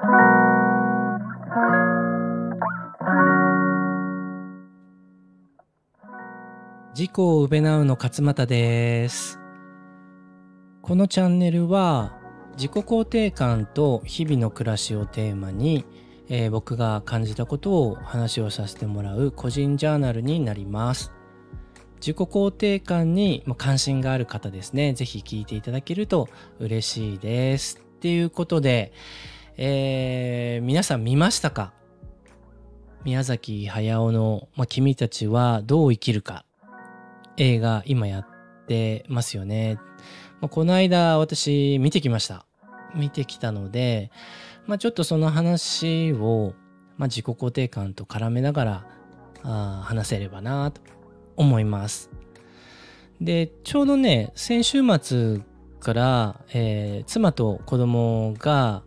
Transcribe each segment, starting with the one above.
自己をうべなうの勝俣です。このチャンネルは自己肯定感と日々の暮らしをテーマに、えー僕が感じたことを話をさせてもらう個人ジャーナルになります。自己肯定感にま関心がある方ですね、ぜひ聞いていただけると嬉しいです。っていうことで、えー皆さん見ましたか？宮崎駿の、まあ、君たちはどう生きるか映画今やってますよね。まあ、この間私見てきました。見てきたので、まあ、ちょっとその話を、まあ、自己肯定感と絡めながらあ話せればなと思います。で、ちょうどね、先週末から、えー妻と子供が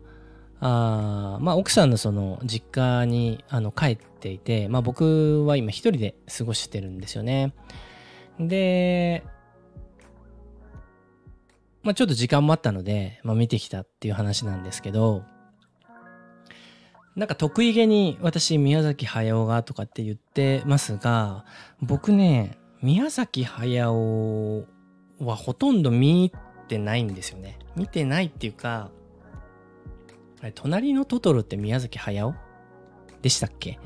あまあ、奥さんのその実家にあの帰っていて、まあ、僕は今一人で過ごしてるんですよね。で、まあ、ちょっと時間もあったので、まあ、見てきたっていう話なんですけど、なんか得意げに私宮崎駿がとかって言ってますが、僕ね、宮崎駿はほとんど見てないんですよね。見てないっていうか、あれ、隣のトトロって宮崎駿？でしたっけ？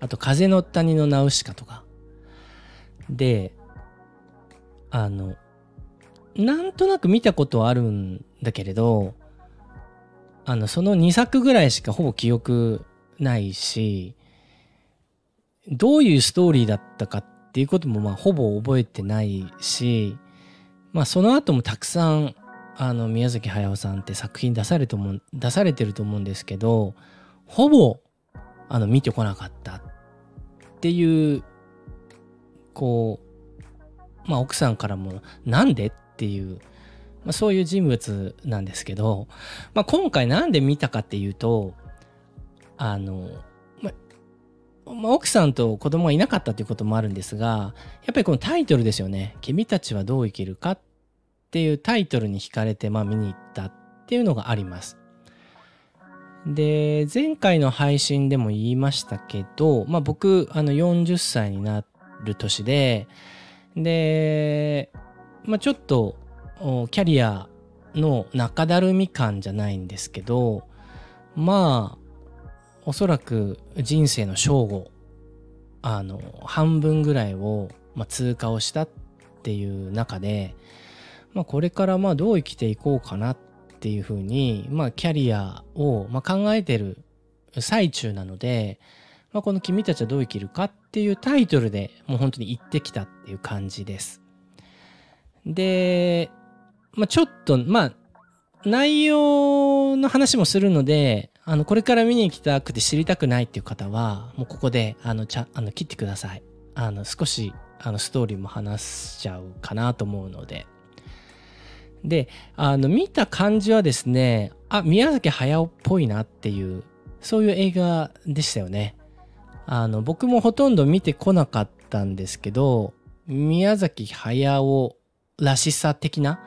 あと、風の谷のナウシカとか。で、あの、なんとなく見たことはあるんだけれど、あの、その2作ぐらいしかほぼ記憶ないし、どういうストーリーだったかっていうこともまあほぼ覚えてないし、まあその後もたくさんあの宮崎駿さんって作品出されても出されてると思うんですけど、ほぼあの見てこなかったっていう、こう、まあ奥さんからもなんでっていう、まあ、そういう人物なんですけど、まあ、今回なんで見たかっていうとあの、ままあ、奥さんと子供がいなかったということもあるんですがやっぱりこのタイトルですよね「君たちはどう生きるか」っっていうタイトルに惹かれてまあ見に行ったっていうのがあります。で前回の配信でも言いましたけど、まあ、僕あの40歳になる年でで、まあ、ちょっとキャリアの中だるみ感じゃないんですけどまあおそらく人生の正午あの半分ぐらいを、まあ、通過をしたっていう中で、まあ、これからまあどう生きていこうかなっていうふうに、まあ、キャリアをまあ考えてる最中なので、まあ、この「君たちはどう生きるか」っていうタイトルでもう本当に行ってきたっていう感じです。で、まあ、ちょっと、まあ、内容の話もするので、あの、これから見に行きたくて知りたくないっていう方は、もうここで、あの、ちゃ、あの、切ってください。あの、少し、あの、ストーリーも話しちゃうかなと思うので。で、あの、見た感じはですね、あ、宮崎駿っぽいなっていう、そういう映画でしたよね。あの、僕もほとんど見てこなかったんですけど、宮崎駿らしさ的な、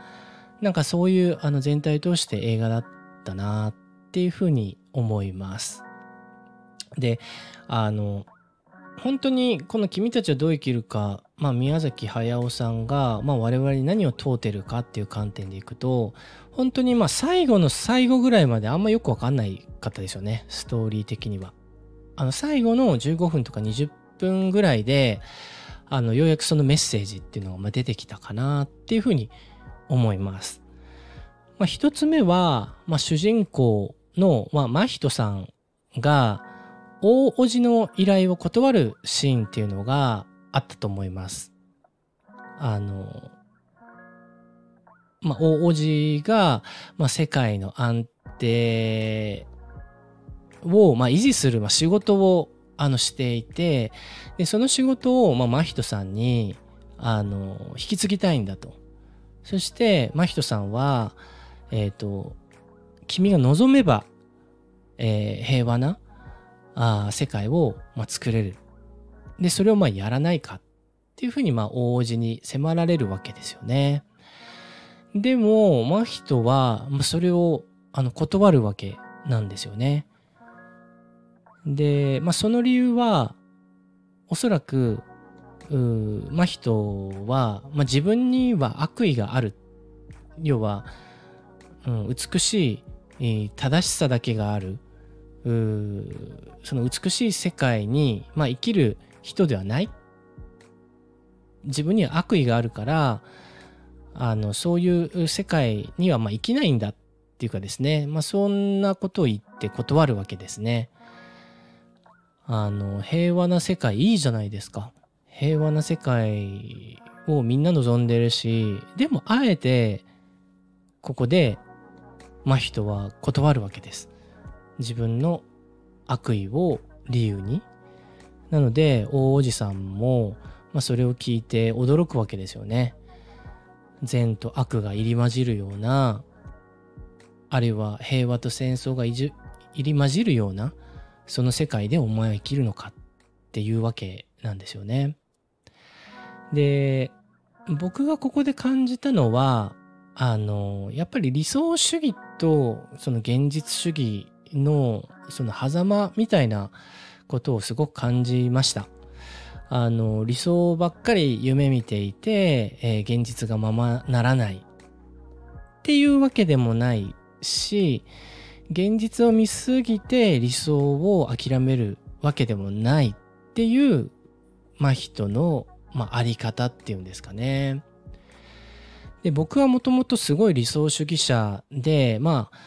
なんかそういうあの全体を通して映画だったなっていうふうに思います。で、あの、本当にこの君たちはどう生きるか、まあ宮崎駿さんが、まあ我々に何を問うてるかっていう観点でいくと、本当にまあ最後の最後ぐらいまであんまよくわかんないかったですよね、ストーリー的には。あの最後の15分とか20分ぐらいで、あのようやくそのメッセージっていうのが出てきたかなっていうふうに思います。まあ、一つ目は、まあ、主人公の、まあ、真人さんが大叔父の依頼を断るシーンっていうのがあったと思います。あの、まあ、大叔父が、まあ、世界の安定を、まあ、維持する、まあ、仕事をあのしていてでその仕事を、まあ、真人さんにあの引き継ぎたいんだと。そして真人さんは、えっ、と君が望めば、えー平和なあ世界を、まあ、作れる。でそれをまあやらないかっていうふうにまあ大叔父に迫られるわけですよね。でも真人は、それをあの断るわけなんですよね。で、まあ、その理由はおそらく真人は、まあ、自分には悪意がある要は、うん、美しい正しさだけがあるその美しい世界に、まあ、生きる人ではない自分には悪意があるからあのそういう世界にはまあ生きないんだっていうかですね、まあ、そんなことを言って断るわけですね。あの平和な世界いいじゃないですか。平和な世界をみんな望んでるしでもあえてここで真人は断るわけです。自分の悪意を理由に。なので大おじさんも、まあ、それを聞いて驚くわけですよね。善と悪が入り混じるようなあるいは平和と戦争が入り混じるようなその世界でお前は生きるのかっていうわけなんですよね。で僕がここで感じたのはあのやっぱり理想主義とその現実主義のその狭間みたいなことをすごく感じました。あの理想ばっかり夢見ていて、えー、現実がままならないっていうわけでもないし現実を見すぎて理想を諦めるわけでもないっていう、まあ、人の、まあ、あり方っていうんですかね。で僕はもともとすごい理想主義者で、まあ、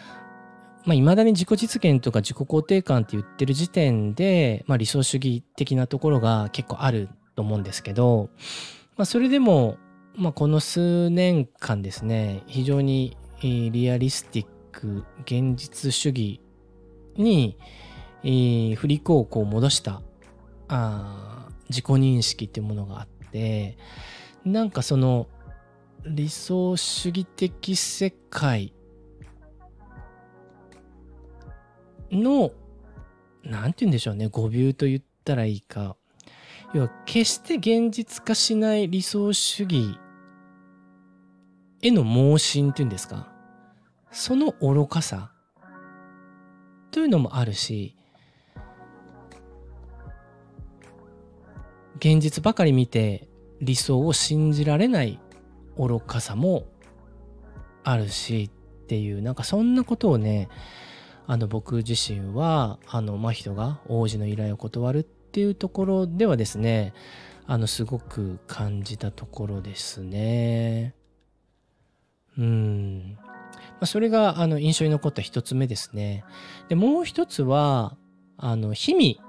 まあ、未だに自己実現とか自己肯定感って言ってる時点で、まあ、理想主義的なところが結構あると思うんですけど、まあ、それでも、まあ、この数年間ですね、非常にリアリスティッく現実主義に、えー、振り子をこう戻したあ自己認識っていうものがあってなんかその理想主義的世界のなんて言うんでしょうね語尾と言ったらいいか。要は決して現実化しない理想主義への盲信っていうんですか。その愚かさというのもあるし現実ばかり見て理想を信じられない愚かさもあるしっていうなんかそんなことをねあの僕自身はあの真人が王子の依頼を断るっていうところではですねあのすごく感じたところですね。うんまあ、それがあの印象に残った一つ目ですね。で、もう一つは、あの、氷見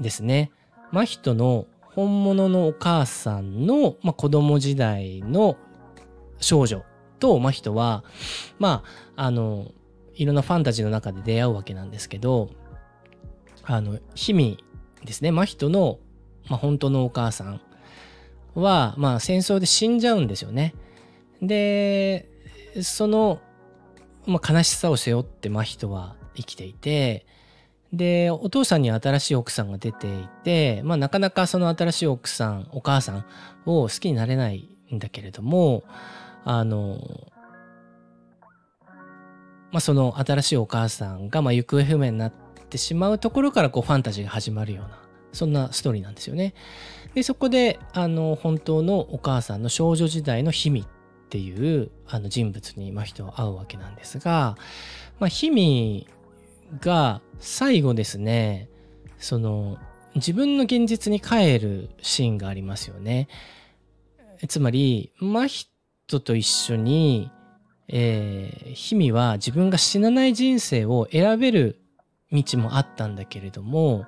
ですね。真人の本物のお母さんの、まあ、子供時代の少女と真人は、まあ、あの、いろんなファンタジーの中で出会うわけなんですけど、あの、氷見ですね。真人の、まあ、本当のお母さんは、まあ、戦争で死んじゃうんですよね。で、そのまあ、悲しさを背負って真人は生きていてでお父さんに新しい奥さんが出ていて、まあ、なかなかその新しい奥さんお母さんを好きになれないんだけれどもあの、まあ、その新しいお母さんがまあ行方不明になってしまうところからこうファンタジーが始まるようなそんなストーリーなんですよね。でそこであの本当のお母さんの少女時代の秘密っていうあの人物に、ま、人は会うわけなんですが、まあ、氷見が最後ですねその自分の現実に帰るシーンがありますよね。つまり真人と一緒に、えー、氷見は自分が死なない人生を選べる道もあったんだけれども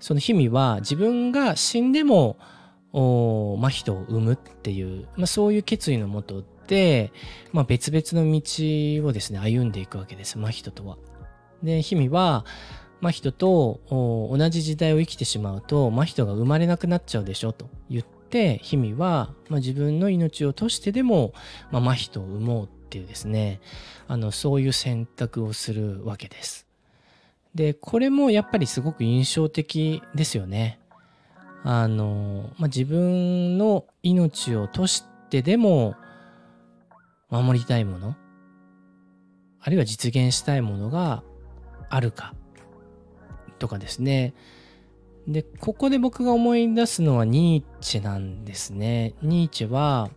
その氷見は自分が死んでもお真人を生むっていう、まあ、そういう決意のもとで、まあ、別々の道をですね歩んでいくわけです真人とは。で氷見は真人と同じ時代を生きてしまうと真人が生まれなくなっちゃうでしょと言って氷見は、まあ、自分の命を賭してでも、まあ、真人を産もうっていうですねあのそういう選択をするわけです。でこれもやっぱりすごく印象的ですよね。あの、まあ、自分の命を賭してでも守りたいもの、あるいは実現したいものがあるかとかですねでここで僕が思い出すのはニーチェなんですねニーチェは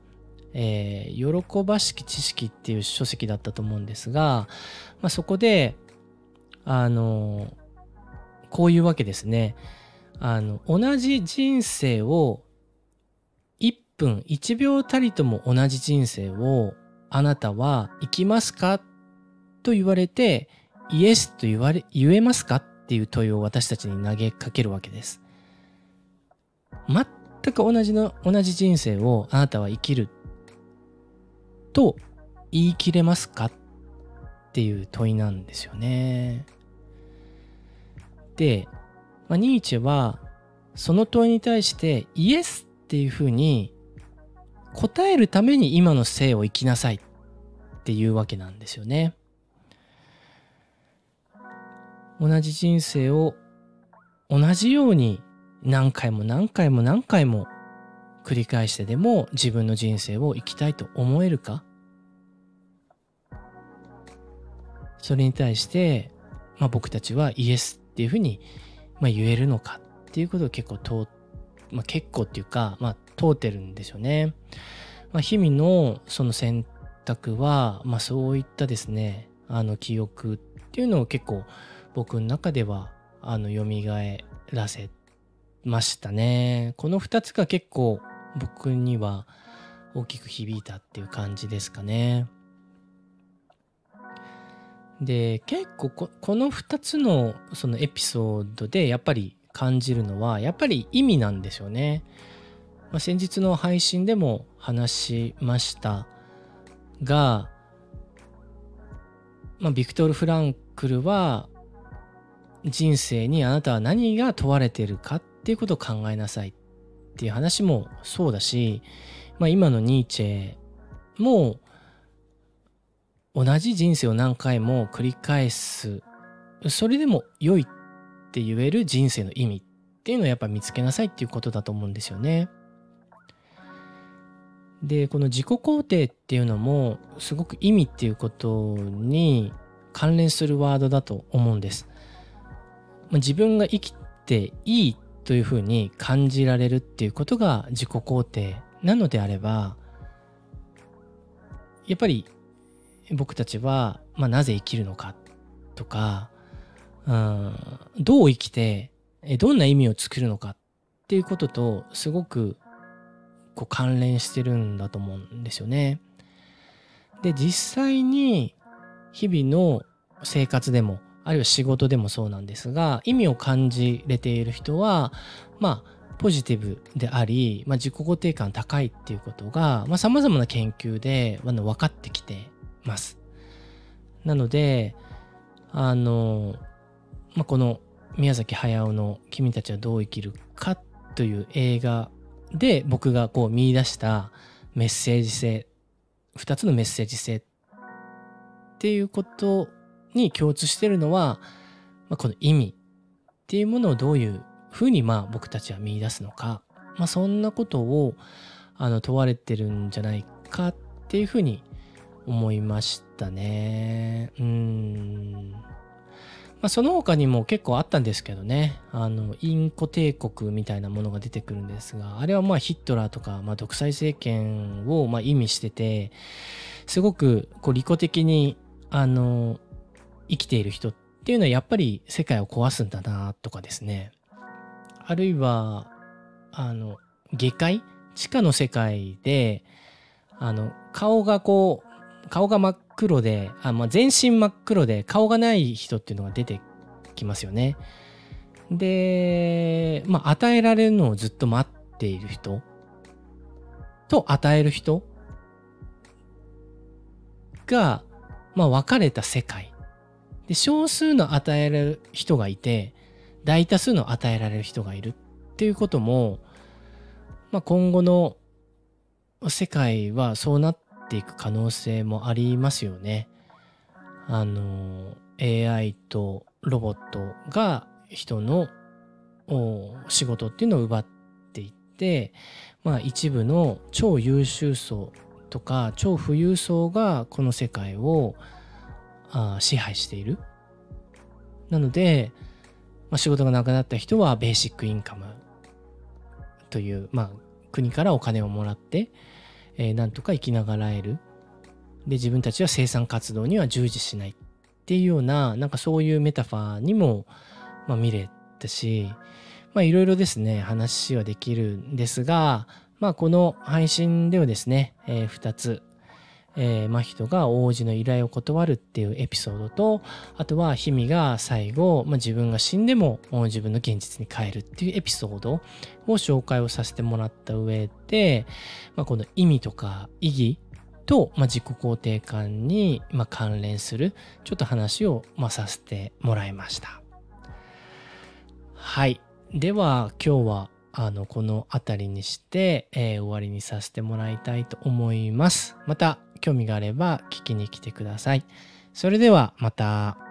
えー、喜ばしき知識っていう書籍だったと思うんですが、まあ、そこで、あの、こういうわけですね。あの、同じ人生を、1分1秒たりとも同じ人生を、あなたは生きますかと言われて、イエスと言われ、言えますかっていう問いを私たちに投げかけるわけです。全く同じの、同じ人生をあなたは生きると言い切れますか？っていう問いなんですよね。で、まあ、ニーチェはその問いに対してイエスっていうふうに答えるために今の生を生きなさいっていうわけなんですよね。同じ人生を同じように何回も何回も何回も繰り返してでも自分の人生を生きたいと思えるか？それに対して、まあ、僕たちはイエスっていうふうに、まあ、言えるのか？っていうことを結構通、まあ、結構っていうか、まあ、通ってるんですよね。まあ、日々のその選択は、まあ、そういったですねあの記憶っていうのを結構僕の中ではあの蘇らせましたね。この2つが結構僕には大きく響いたっていう感じですかね。で結構この2つのそのエピソードでやっぱり感じるのはやっぱり意味なんですよね。まあ、先日の配信でも話しましたが、まあ、ビクトル・フランクルは人生にあなたは何が問われているかっていうことを考えなさいっていう話もそうだし、まあ、今のニーチェも同じ人生を何回も繰り返すそれでも良いって言える人生の意味っていうのをやっぱ見つけなさいっていうことだと思うんですよね。でこの自己肯定っていうのもすごく意味っていうことに関連するワードだと思うんです。自分が生きていいというふうに感じられるっていうことが自己肯定なのであればやっぱり僕たちは、まあ、なぜ生きるのかとか、うん、どう生きてどんな意味を作るのかっていうこととすごくこう関連してるんだと思うんですよね。で実際に日々の生活でもあるいは仕事でもそうなんですが意味を感じれている人はまあポジティブであり、まあ、自己肯定感高いっていうことがさまざ、まな研究で、まあ、分かってきてます。なので、あの、まあ、この宮崎駿の「君たちはどう生きるか」という映画で僕がこう見出したメッセージ性2つのメッセージ性っていうことに共通してるのは、まあ、この意味っていうものをどういうふうにまあ僕たちは見出すのか、まあ、そんなことをあの問われてるんじゃないかっていうふうに思いましたね。うん。まあ、その他にも結構あったんですけどね、あの、インコ帝国みたいなものが出てくるんですが、あれはまあヒットラーとか、まあ、独裁政権をまあ意味してて、すごくこう利己的に、あの、生きている人っていうのはやっぱり世界を壊すんだなとかですね。あるいは、あの、下界？地下の世界で、あの、顔がこう、顔が真っ黒で、あまあ、全身真っ黒で顔がない人っていうのが出てきますよね。で、まあ、与えられるのをずっと待っている人と与える人が、まあ、分かれた世界。で、少数の与えられる人がいて、大多数の与えられる人がいるっていうことも、まあ、今後の世界はそうなっていく可能性もありますよね。あの AI とロボットが人の仕事っていうのを奪っていってまあ一部の超優秀層とか超富裕層がこの世界をあ支配している。なので、まあ、仕事がなくなった人はベーシックインカムという、まあ、国からお金をもらって、えー、なんとか生きながらえる。で、自分たちは生産活動には従事しないっていうような、なんかそういうメタファーにも、まあ、見れたし、まいろいろですね、話はできるんですが、まあこの配信ではですね、えー、2つ、えー、真人が王子の依頼を断るっていうエピソードと、あとは氷見が最後、まあ、自分が死んでも自分の現実に帰るっていうエピソードを紹介をさせてもらった上で、まあ、この意味とか意義と、まあ、自己肯定感に、まあ、関連するちょっと話を、まあ、させてもらいました。はい。では今日はあのこの辺りにして、えー、終わりにさせてもらいたいと思います。また興味があれば聞きに来てください。それではまた。